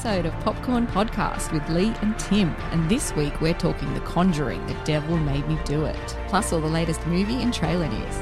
Episode of Popcorn Podcast with Lee and Tim, and this week we're talking The Conjuring, The Devil Made Me Do It, plus all the latest movie and trailer news.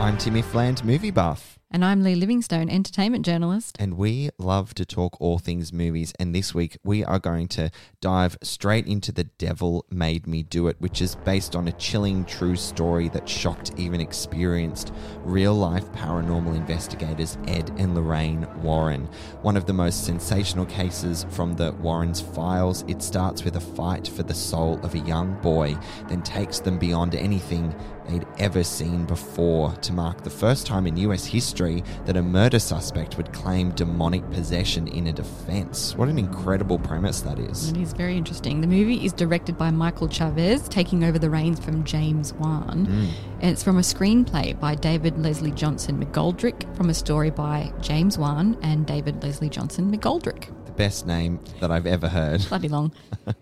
I'm Timmy Fland, movie buff, And I'm Lee Livingstone, entertainment journalist. and we love to talk all things movies. And this week we are going to dive straight into The Devil Made Me Do It, which is based on a chilling true story that shocked even experienced real life paranormal investigators Ed and Lorraine Warren. One of the most sensational cases from the Warrens' files. It starts with a fight for the soul of a young boy, then takes them beyond anything they'd ever seen before to mark the first time in US history that a murder suspect would claim demonic possession in a defense. What an incredible premise that is. It is very interesting. The movie is directed by Michael Chavez, taking over the reins from James Wan. Hmm. And it's from a screenplay by David Leslie Johnson McGoldrick, from a story by James Wan and David Leslie Johnson McGoldrick. Best name that I've ever heard. Bloody long.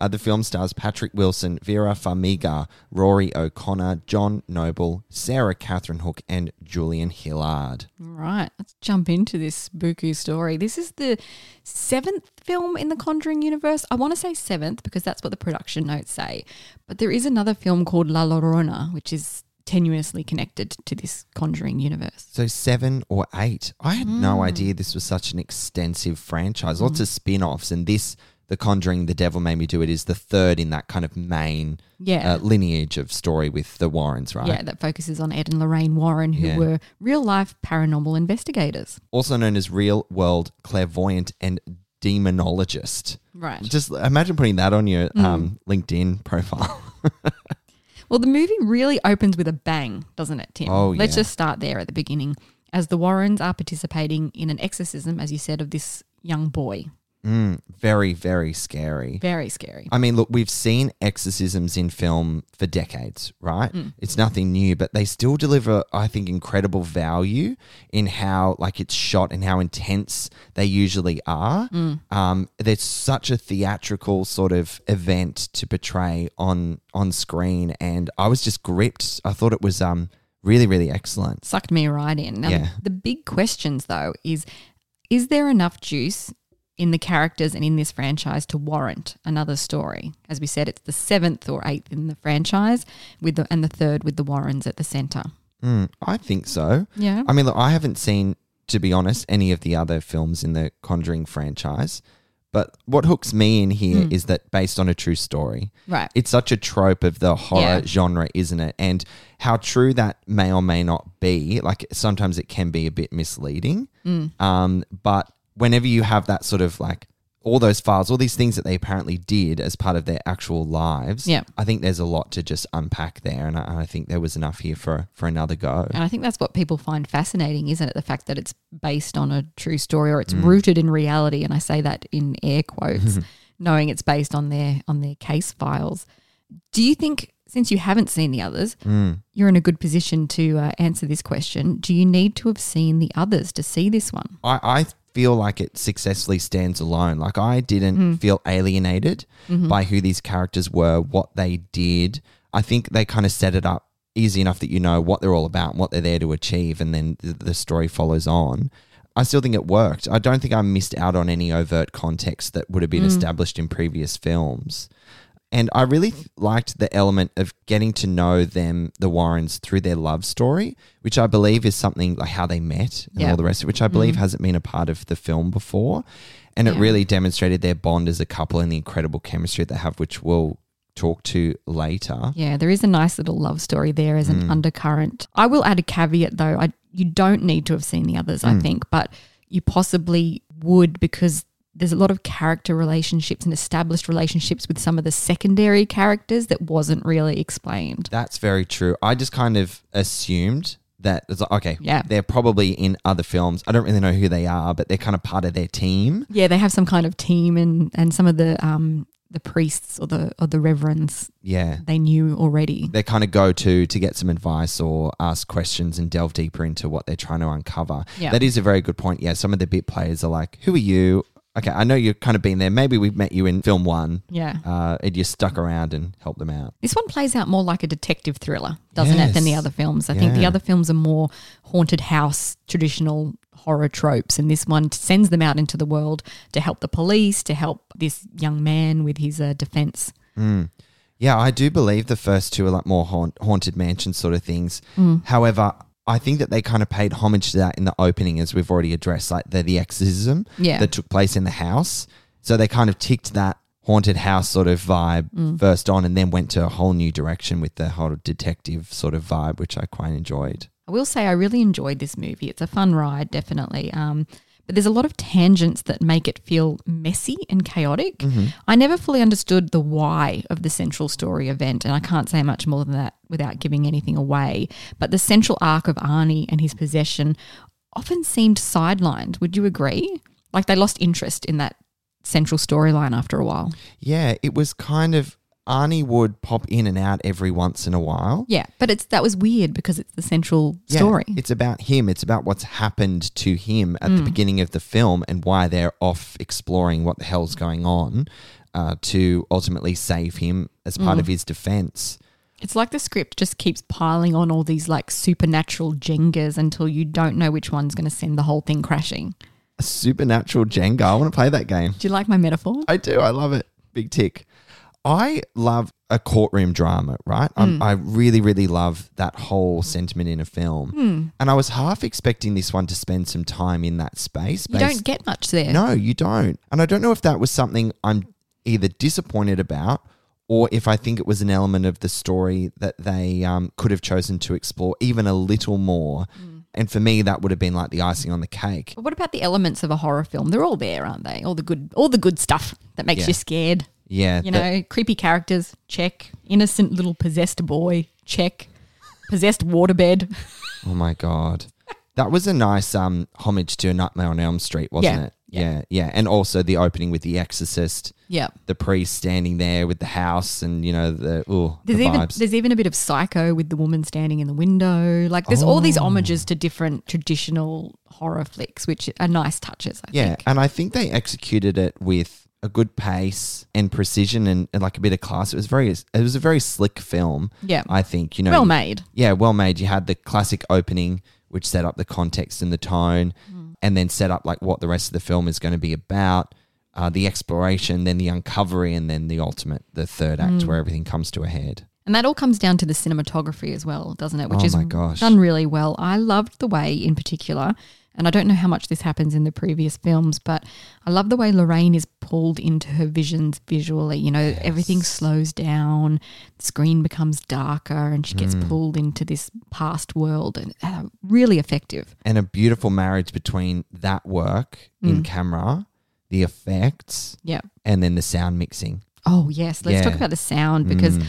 Uh, the film stars Patrick Wilson, Vera Farmiga, Rory O'Connor, John Noble, Sarah Catherine Hook, and Julian Hilliard. Right, let's jump into this Buku story. This is the seventh film in the Conjuring universe. I want to say seventh because that's what the production notes say. But there is another film called La Llorona, which is tenuously connected to this Conjuring universe. So seven or eight. I had no idea this was such an extensive franchise. Lots of spin-offs and this The Conjuring, The Devil Made Me Do It is the third in that kind of main Yeah. uh, lineage of story with the Warrens, right? Yeah, that focuses on Ed and Lorraine Warren, who Yeah. were real life paranormal investigators. Also known as real world clairvoyant and demonologist. Right. Just imagine putting that on your um, LinkedIn profile. Well, the movie really opens with a bang, doesn't it, Tim? Oh, Let's yeah. just start there at the beginning. As the Warrens are participating in an exorcism, as you said, of this young boy. Mm, very, very scary. Very scary. I mean, look, we've seen exorcisms in film for decades, right? It's nothing new, but they still deliver, I think, incredible value in how like it's shot and how intense they usually are. Um, there's such a theatrical sort of event to portray on on screen, and I was just gripped. I thought it was um really, really excellent. Sucked me right in. Now, Yeah. the big questions, though, is is there enough juice in the characters and in this franchise to warrant another story? As we said, it's the seventh or eighth in the franchise, with the and the third with the Warrens at the center. Mm, I think so. Yeah. I mean, look, I haven't seen, to be honest, any of the other films in the Conjuring franchise. But what hooks me in here is that based on a true story. Right. It's such a trope of the horror Yeah. genre, isn't it? And how true that may or may not be. Like sometimes it can be a bit misleading. Mm. Um, but whenever you have that sort of like all those files, all these things that they apparently did as part of their actual lives. Yeah. I think there's a lot to just unpack there, and I, I think there was enough here for for another go. And I think that's what people find fascinating, isn't it? The fact that it's based on a true story or it's rooted in reality. And I say that in air quotes, knowing it's based on their on their case files. Do you think, since you haven't seen the others, you're in a good position to uh, answer this question? Do you need to have seen the others to see this one? I, I feel like it successfully stands alone. Like I didn't Hmm. feel alienated Mm-hmm. by who these characters were, what they did. I think they kind of set it up easy enough that you know what they're all about and what they're there to achieve, and then the, the story follows on. I still think it worked. I don't think I missed out on any overt context that would have been established in previous films. And I really liked the element of getting to know them, the Warrens, through their love story, which I believe is something like how they met and Yeah. all the rest of it, which I believe mm. hasn't been a part of the film before. And it really demonstrated their bond as a couple and the incredible chemistry they have, which we'll talk to later. Yeah, there is a nice little love story there as an mm. undercurrent. I will add a caveat though. I you don't need to have seen the others, I mm. think, but you possibly would because there's a lot of character relationships and established relationships with some of the secondary characters that wasn't really explained. That's very true. I just kind of assumed that it's like, okay, Yeah. they're probably in other films. I don't really know who they are, but they're kind of part of their team. Yeah, they have some kind of team and and some of the um the priests or the or the reverends Yeah. they knew already. they kind of go to to get some advice or ask questions and delve deeper into what they're trying to uncover. Yeah. That is a very good point. Yeah, some of the bit players are like, "Who are you?" Okay, I know you've kind of been there. Maybe we've met you in film one. Yeah. Uh, and you stuck around and helped them out. This one plays out more like a detective thriller, doesn't it, than the other films? I think the other films are more haunted house, traditional horror tropes, and this one sends them out into the world to help the police, to help this young man with his uh, defense. Yeah, I do believe the first two are like more haunt, haunted mansion sort of things. Mm. However, I think that they kind of paid homage to that in the opening, as we've already addressed, like the the exorcism Yeah. that took place in the house. So they kind of ticked that haunted house sort of vibe Mm. first on, and then went to a whole new direction with the whole detective sort of vibe, which I quite enjoyed. I will say I really enjoyed this movie. It's a fun ride, definitely. Um, but there's a lot of tangents that make it feel messy and chaotic. Mm-hmm. I never fully understood the why of the central story event, and I can't say much more than that without giving anything away. But the central arc of Arnie and his possession often seemed sidelined. Would you agree? Like they lost interest in that central storyline after a while. Yeah, it was kind of Arnie would pop in and out every once in a while. Yeah, but it's that was weird because it's the central Yeah, story. It's about him. It's about what's happened to him at the beginning of the film and why they're off exploring what the hell's going on uh, to ultimately save him as part of his defense. It's like the script just keeps piling on all these like supernatural jengas until you don't know which one's going to send the whole thing crashing. A supernatural Jenga. I want to play that game. Do you like my metaphor? I do. I love it. Big tick. I love a courtroom drama, right? Hmm. I'm really, really love that whole sentiment in a film. Hmm. And I was half expecting this one to spend some time in that space. You don't get much there. No, you don't. And I don't know if that was something I'm either disappointed about or if I think it was an element of the story that they um, could have chosen to explore even a little more. And for me, that would have been like the icing on the cake. But what about the elements of a horror film? They're all there, aren't they? All the good, all the good stuff that makes Yeah. you scared. Yeah. You know, creepy characters, check. Innocent little possessed boy, check. Possessed waterbed. oh my God. That was a nice um, homage to a Nightmare on Elm Street, wasn't Yeah. it? Yeah. Yeah. And also the opening with The Exorcist, Yeah. the priest standing there with the house and, you know, the, the There's even vibes. there's even a bit of psycho with the woman standing in the window. Like there's all Oh. these homages to different traditional horror flicks, which are nice touches. I Yeah, think. and I think they executed it with a good pace and precision and, and like a bit of class. It was very it was a very slick film. Yeah. I think you know well made. Yeah, well made. You had the classic opening, which set up the context and the tone, Mm. and then set up like what the rest of the film is going to be about. Uh, the exploration, then the uncovery, and then the ultimate, the third Mm. act where everything comes to a head. And that all comes down to the cinematography as well, doesn't it? Which Oh is gosh. done really well. I loved the way, in particular, and I don't know how much this happens in the previous films, but I love the way Lorraine is pulled into her visions visually. You know, everything slows down, the screen becomes darker, and she Mm. gets pulled into this past world, and uh, really effective. and a beautiful marriage between that work Mm. in camera the effects, Yeah. and then the sound mixing. Oh, yes. Let's talk about the sound because Mm.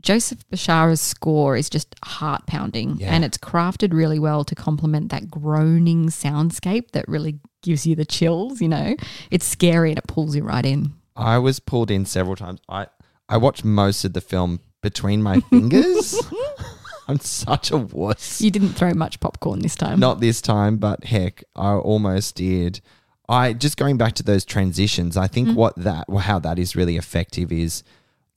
Joseph Bishara's score is just heart pounding Yeah. and it's crafted really well to complement that groaning soundscape that really gives you the chills, you know? It's scary and it pulls you right in. I was pulled in several times. I I watched most of the film between my fingers. I'm such a wuss. You didn't throw much popcorn this time. Not this time, but heck, I almost did. I just going back to those transitions. I think mm. what that, how that is really effective is,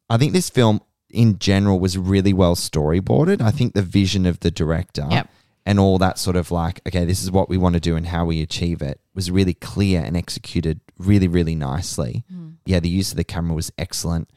I think this film in general was really well storyboarded. I think the vision of the director Yep. and all that sort of like, okay, this is what we want to do and how we achieve it was really clear and executed really, really nicely. Yeah, the use of the camera was excellent.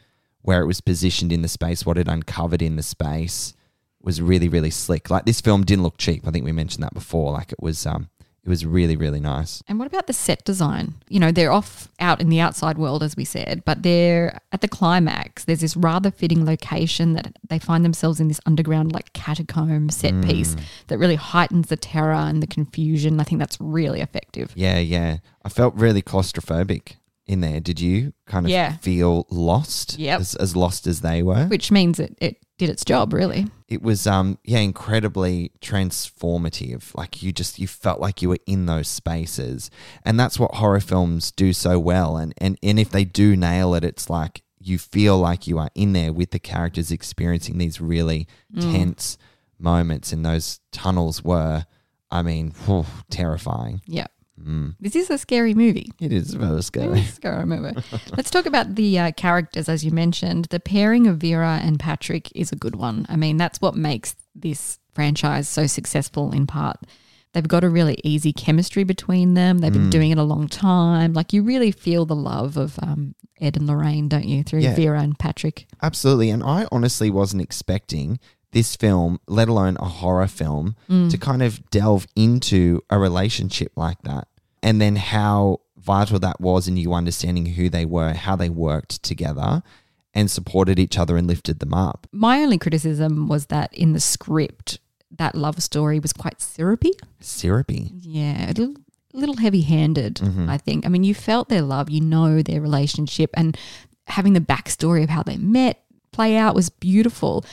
Where it was positioned in the space, what it uncovered in the space was really, really slick. Like this film didn't look cheap. I think we mentioned that before. Like it was, um, it was really, really nice. And what about the set design? You know, they're off out in the outside world, as we said, but they're at the climax. There's this rather fitting location that they find themselves in this underground, like catacomb set mm. piece that really heightens the terror and the confusion. I think that's really effective. Yeah, yeah. I felt really claustrophobic in there. Did you kind of Yeah. feel lost? Yep. As, as lost as they were. Which means it, it did its job, really. it was um yeah incredibly transformative. Like you just you felt like you were in those spaces. And that's what horror films do so well. And and and if they do nail it it's like you feel like you are in there with the characters experiencing these really tense moments. And those tunnels were i mean whew, terrifying. Yeah. Mm. This is a scary movie. it is very scary Scary movie. Let's talk about the uh, characters, as you mentioned. The pairing of Vera and Patrick is a good one. I mean, that's what makes this franchise so successful in part. They've got a really easy chemistry between them. They've been doing it a long time. Like you really feel the love of um, Ed and Lorraine, don't you, through Yeah. Vera and Patrick? Absolutely. And I honestly wasn't expecting this film, let alone a horror film, mm. to kind of delve into a relationship like that. And then how vital that was in you understanding who they were, how they worked together and supported each other and lifted them up. My only criticism was that in the script, that love story was quite syrupy. Syrupy. Yeah, a little, little heavy handed, mm-hmm. I think. I mean, you felt their love, you know their relationship, and having the backstory of how they met play out was beautiful.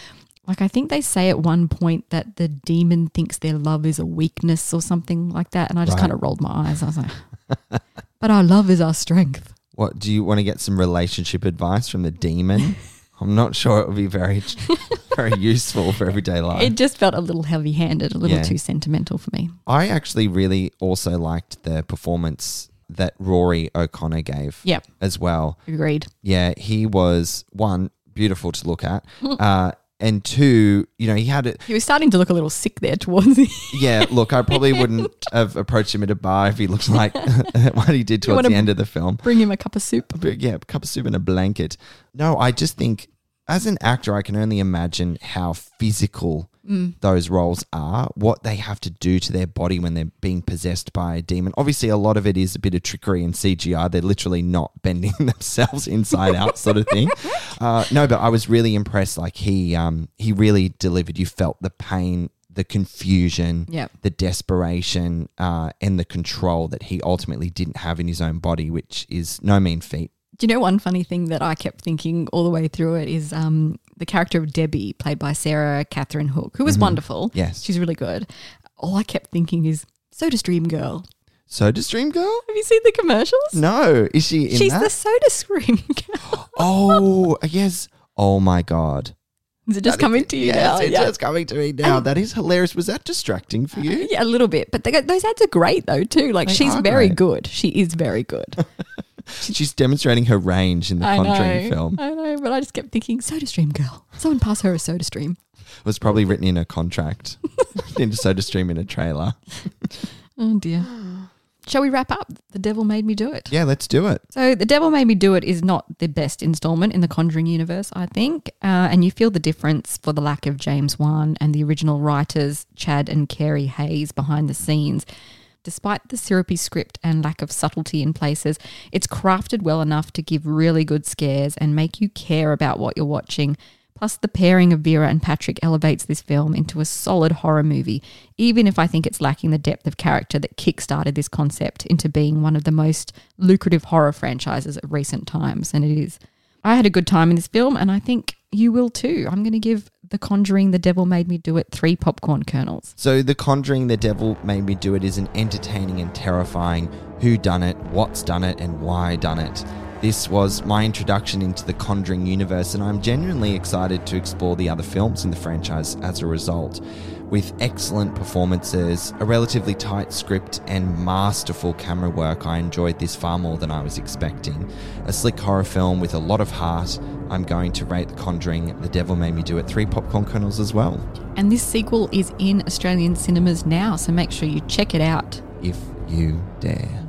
Like, I think they say at one point that the demon thinks their love is a weakness or something like that. And I just Right. kind of rolled my eyes. I was like, but our love is our strength. What do you want to get some relationship advice from the demon? I'm not sure it would be very very useful for everyday life. It just felt a little heavy handed, a little Yeah. too sentimental for me. I actually really also liked the performance that Rory O'Connor gave Yep. as well. Agreed. Yeah, he was one beautiful to look at, uh, and two, you know, he had it. He was starting to look a little sick there towards the Yeah, look, I probably wouldn't have approached him at a bar if he looked like what he did towards the end of the film. Bring him a cup of soup. But yeah, a cup of soup and a blanket. No, I just think as an actor, I can only imagine how physical those roles are, what they have to do to their body when they're being possessed by a demon. Obviously, a lot of it is a bit of trickery and CGI. They're literally not bending themselves inside out, sort of thing. Uh, no, but I was really impressed. Like he, um, he really delivered. You felt the pain. The confusion, Yep. the desperation, uh, and the control that he ultimately didn't have in his own body, which is no mean feat. Do you know one funny thing that I kept thinking all the way through it is um, the character of Debbie, played by Sarah Catherine Hook, who was wonderful. Mm-hmm. Yes. She's really good. All I kept thinking is Soda Stream Girl. So does Dream Girl? Have you seen the commercials? No, is she in She's that? the Soda Stream Girl. oh, yes. Oh my god. Is it just coming to you yes, now? It's yeah. just coming to me now. that is hilarious. Was that distracting for you? yeah, a little bit. But they go, those ads are great though too. Like They she's very great. good. She is very good. She's demonstrating her range in the I Conjuring know. film. I know, but I just kept thinking Soda Stream Girl. Someone pass her a Soda Stream. It was probably written in a contract. into Soda Stream in a trailer. Oh dear. Shall we wrap up? The devil made me do it. Yeah, let's do it. So, The Devil Made Me Do It is not the best installment in the Conjuring universe, I think. Uh, and you feel the difference for the lack of James Wan and the original writers, Chad and Carey Hayes, behind the scenes. Despite the syrupy script and lack of subtlety in places, it's crafted well enough to give really good scares and make you care about what you're watching. Plus, the pairing of Vera and Patrick elevates this film into a solid horror movie, even if I think it's lacking the depth of character that kickstarted this concept into being one of the most lucrative horror franchises of recent times, and it is. I had a good time in this film, and I think you will too. I'm going to give The Conjuring, The Devil Made Me Do It three popcorn kernels. So, The Conjuring, The Devil Made Me Do It is an entertaining and terrifying who done it, what's done it, and why done it. This was my introduction into the Conjuring universe, and I'm genuinely excited to explore the other films in the franchise as a result. With excellent performances, a relatively tight script, and masterful camera work, I enjoyed this far more than I was expecting. A slick horror film with a lot of heart. I'm going to rate The Conjuring, The Devil Made Me Do It, three popcorn kernels as well, And this sequel is in Australian cinemas now, so make sure you check it out. if you dare.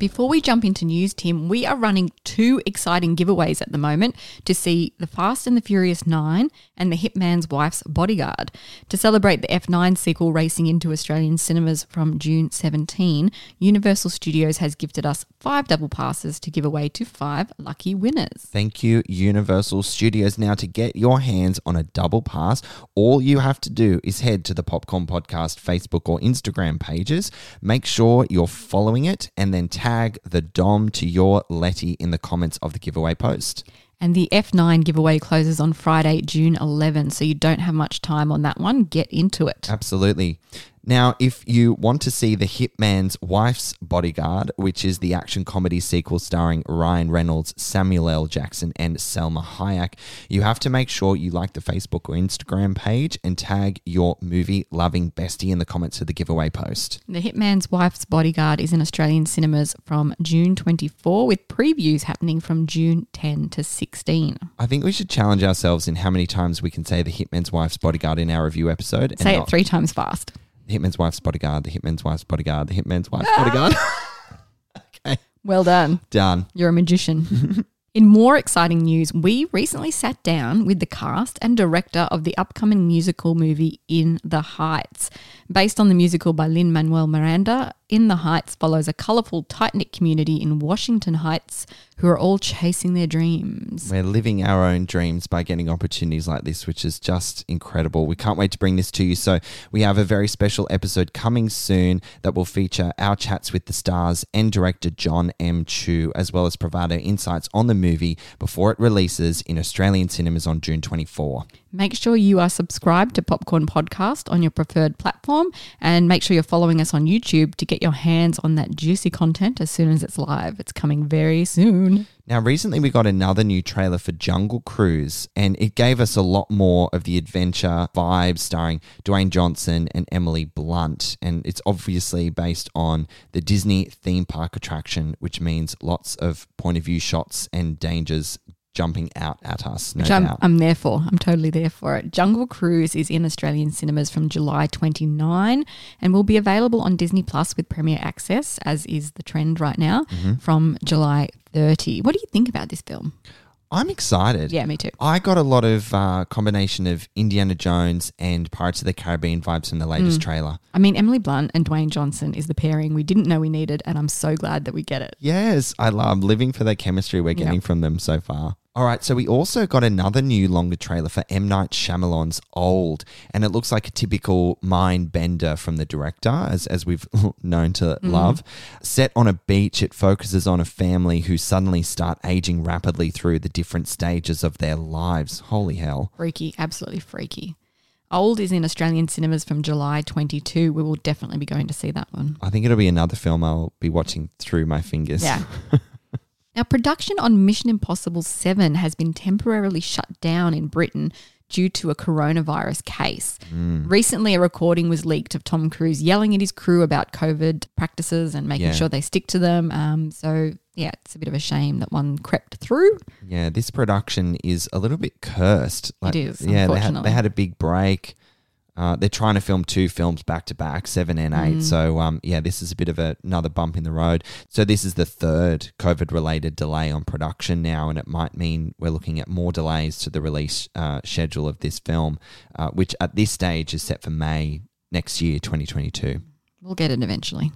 Before we jump into news, Tim, we are running two exciting giveaways at the moment to see The Fast and the Furious 9 and The Hitman's Wife's Bodyguard. To celebrate the F9 sequel racing into Australian cinemas from June 17, Universal Studios has gifted us five double passes to give away to five lucky winners. Thank you, Universal Studios. Now, to get your hands on a double pass, all you have to do is head to the Popcorn Podcast Facebook or Instagram pages. Make sure you're following it and then tag the Dom to your Letty in the comments of the giveaway post. And the F9 giveaway closes on Friday, June 11, so you don't have much time on that one. Get into it. Absolutely. Now, if you want to see The Hitman's Wife's Bodyguard, which is the action comedy sequel starring Ryan Reynolds, Samuel L. Jackson, and Salma Hayek, you have to make sure you like the Facebook or Instagram page and tag your movie loving bestie in the comments of the giveaway post. The Hitman's Wife's Bodyguard is in Australian cinemas from June 24, with previews happening from June 10 to 16. I think we should challenge ourselves in how many times we can say The Hitman's Wife's Bodyguard in our review episode. and Say it not- three times fast. The Hitman's Wife's Bodyguard, The Hitman's Wife's Bodyguard, The Hitman's Wife's Bodyguard. okay, Well done. done. You're a magician. In more exciting news, we recently sat down with the cast and director of the upcoming musical movie In the Heights. Based on the musical by Lin Manuel Miranda, In the Heights follows a colourful, tight knit community in Washington Heights who are all chasing their dreams. We're living our own dreams by getting opportunities like this, which is just incredible. We can't wait to bring this to you. So, we have a very special episode coming soon that will feature our chats with the stars and director John M. Chu, as well as provide our insights on the movie before it releases in Australian cinemas on June 24. Make sure you are subscribed to Popcorn Podcast on your preferred platform and make sure you're following us on YouTube to get your hands on that juicy content as soon as it's live. It's coming very soon. Now, recently we got another new trailer for Jungle Cruise, and it gave us a lot more of the adventure vibes starring Dwayne Johnson and Emily Blunt. And it's obviously based on the Disney theme park attraction, which means lots of point of view shots and dangers jumping out at us, no which I'm, doubt. I'm there for. I'm totally there for it. Jungle Cruise is in Australian cinemas from July 29 and will be available on Disney Plus with Premier Access, as is the trend right now, Mm-hmm. from July 30. What do you think about this film? I'm excited. Yeah, me too. I got a lot of uh, combination of Indiana Jones and Pirates of the Caribbean vibes from the latest trailer. I mean, Emily Blunt and Dwayne Johnson is the pairing we didn't know we needed, and I'm so glad that we get it. Yes, I love living for the chemistry we're getting Yep. from them so far. All right, so we also got another new longer trailer for M. Night Shyamalan's Old, and it looks like a typical mind bender from the director, as, as we've known to mm-hmm. love. Set on a beach, it focuses on a family who suddenly start aging rapidly through the different stages of their lives. Holy hell. Freaky, absolutely freaky. Old is in Australian cinemas from July 22. We will definitely be going to see that one. I think it'll be another film I'll be watching through my fingers. Yeah. now, production on Mission Impossible 7 has been temporarily shut down in Britain due to a coronavirus case. Recently, a recording was leaked of Tom Cruise yelling at his crew about COVID practices and making Yeah. sure they stick to them. Um, so, yeah, it's a bit of a shame that one crept through. Yeah, this production is a little bit cursed. It is, Yeah, they had, they had a big break. Uh, they're trying to film two films back to back, seven and eight. Mm. So, um, yeah, this is a bit of a, another bump in the road. So, this is the third COVID related delay on production now, and it might mean we're looking at more delays to the release uh, schedule of this film, uh, which at this stage is set for May next year, 2022. We'll get it eventually.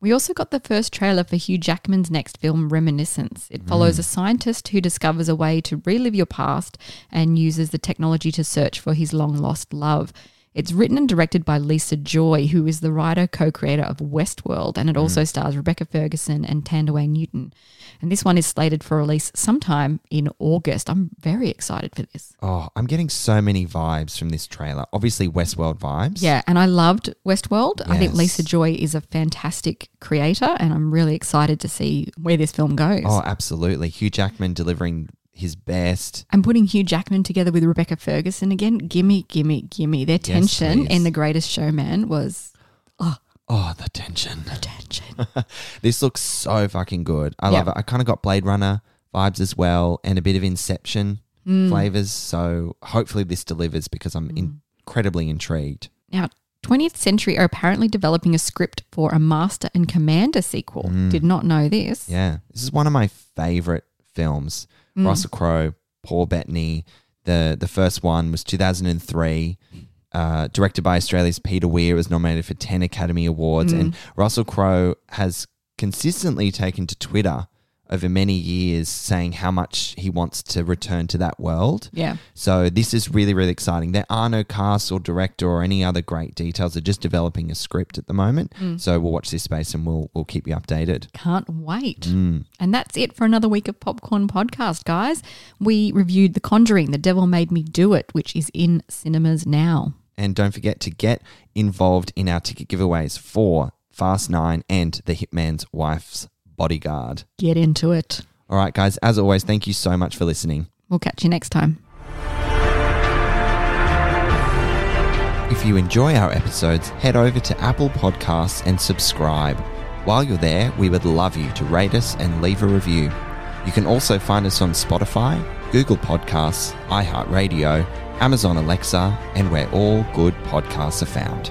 We also got the first trailer for Hugh Jackman's next film, Reminiscence. It follows a scientist who discovers a way to relive your past and uses the technology to search for his long lost love. It's written and directed by Lisa Joy, who is the writer co creator of Westworld, and it mm. also stars Rebecca Ferguson and Thandiwe Newton. And this one is slated for release sometime in August. I'm very excited for this. Oh, I'm getting so many vibes from this trailer. Obviously, Westworld vibes. Yeah, and I loved Westworld. I think Lisa Joy is a fantastic creator, and I'm really excited to see where this film goes. Oh, absolutely. Hugh Jackman delivering his best. I'm putting Hugh Jackman together with Rebecca Ferguson again, gimme, gimme, gimme. Their tension please. in The Greatest Showman was Oh, the tension. The tension. This looks so fucking good. I Yeah. love it. I kind of got Blade Runner vibes as well and a bit of Inception Mm. flavors. So hopefully this delivers because I'm incredibly intrigued. now, 20th Century are apparently developing a script for a Master and Commander sequel. Did not know this. Mm. Yeah. This is one of my favorite films. Mm. Russell Crowe, Paul Bettany. The the first one was 2003. Uh, directed by Australia's Peter Weir, was nominated for 10 Academy Awards. And Mm. Russell Crowe has consistently taken to Twitter over many years saying how much he wants to return to that world. Yeah. So this is really, really exciting. There are no cast or director or any other great details. They're just developing a script at the moment. Mm. So we'll watch this space and we'll we'll keep you updated. Can't wait. Mm. And that's it for another week of Popcorn Podcast, guys. We reviewed The Conjuring, The Devil Made Me Do It, which is in cinemas now. And don't forget to get involved in our ticket giveaways for Fast Nine and The Hitman's Wife's Bodyguard. Get into it. All right, guys, as always, thank you so much for listening. We'll catch you next time. If you enjoy our episodes, head over to Apple Podcasts and subscribe. While you're there, we would love you to rate us and leave a review. You can also find us on Spotify, Google Podcasts, iHeartRadio, Amazon Alexa, and where all good podcasts are found.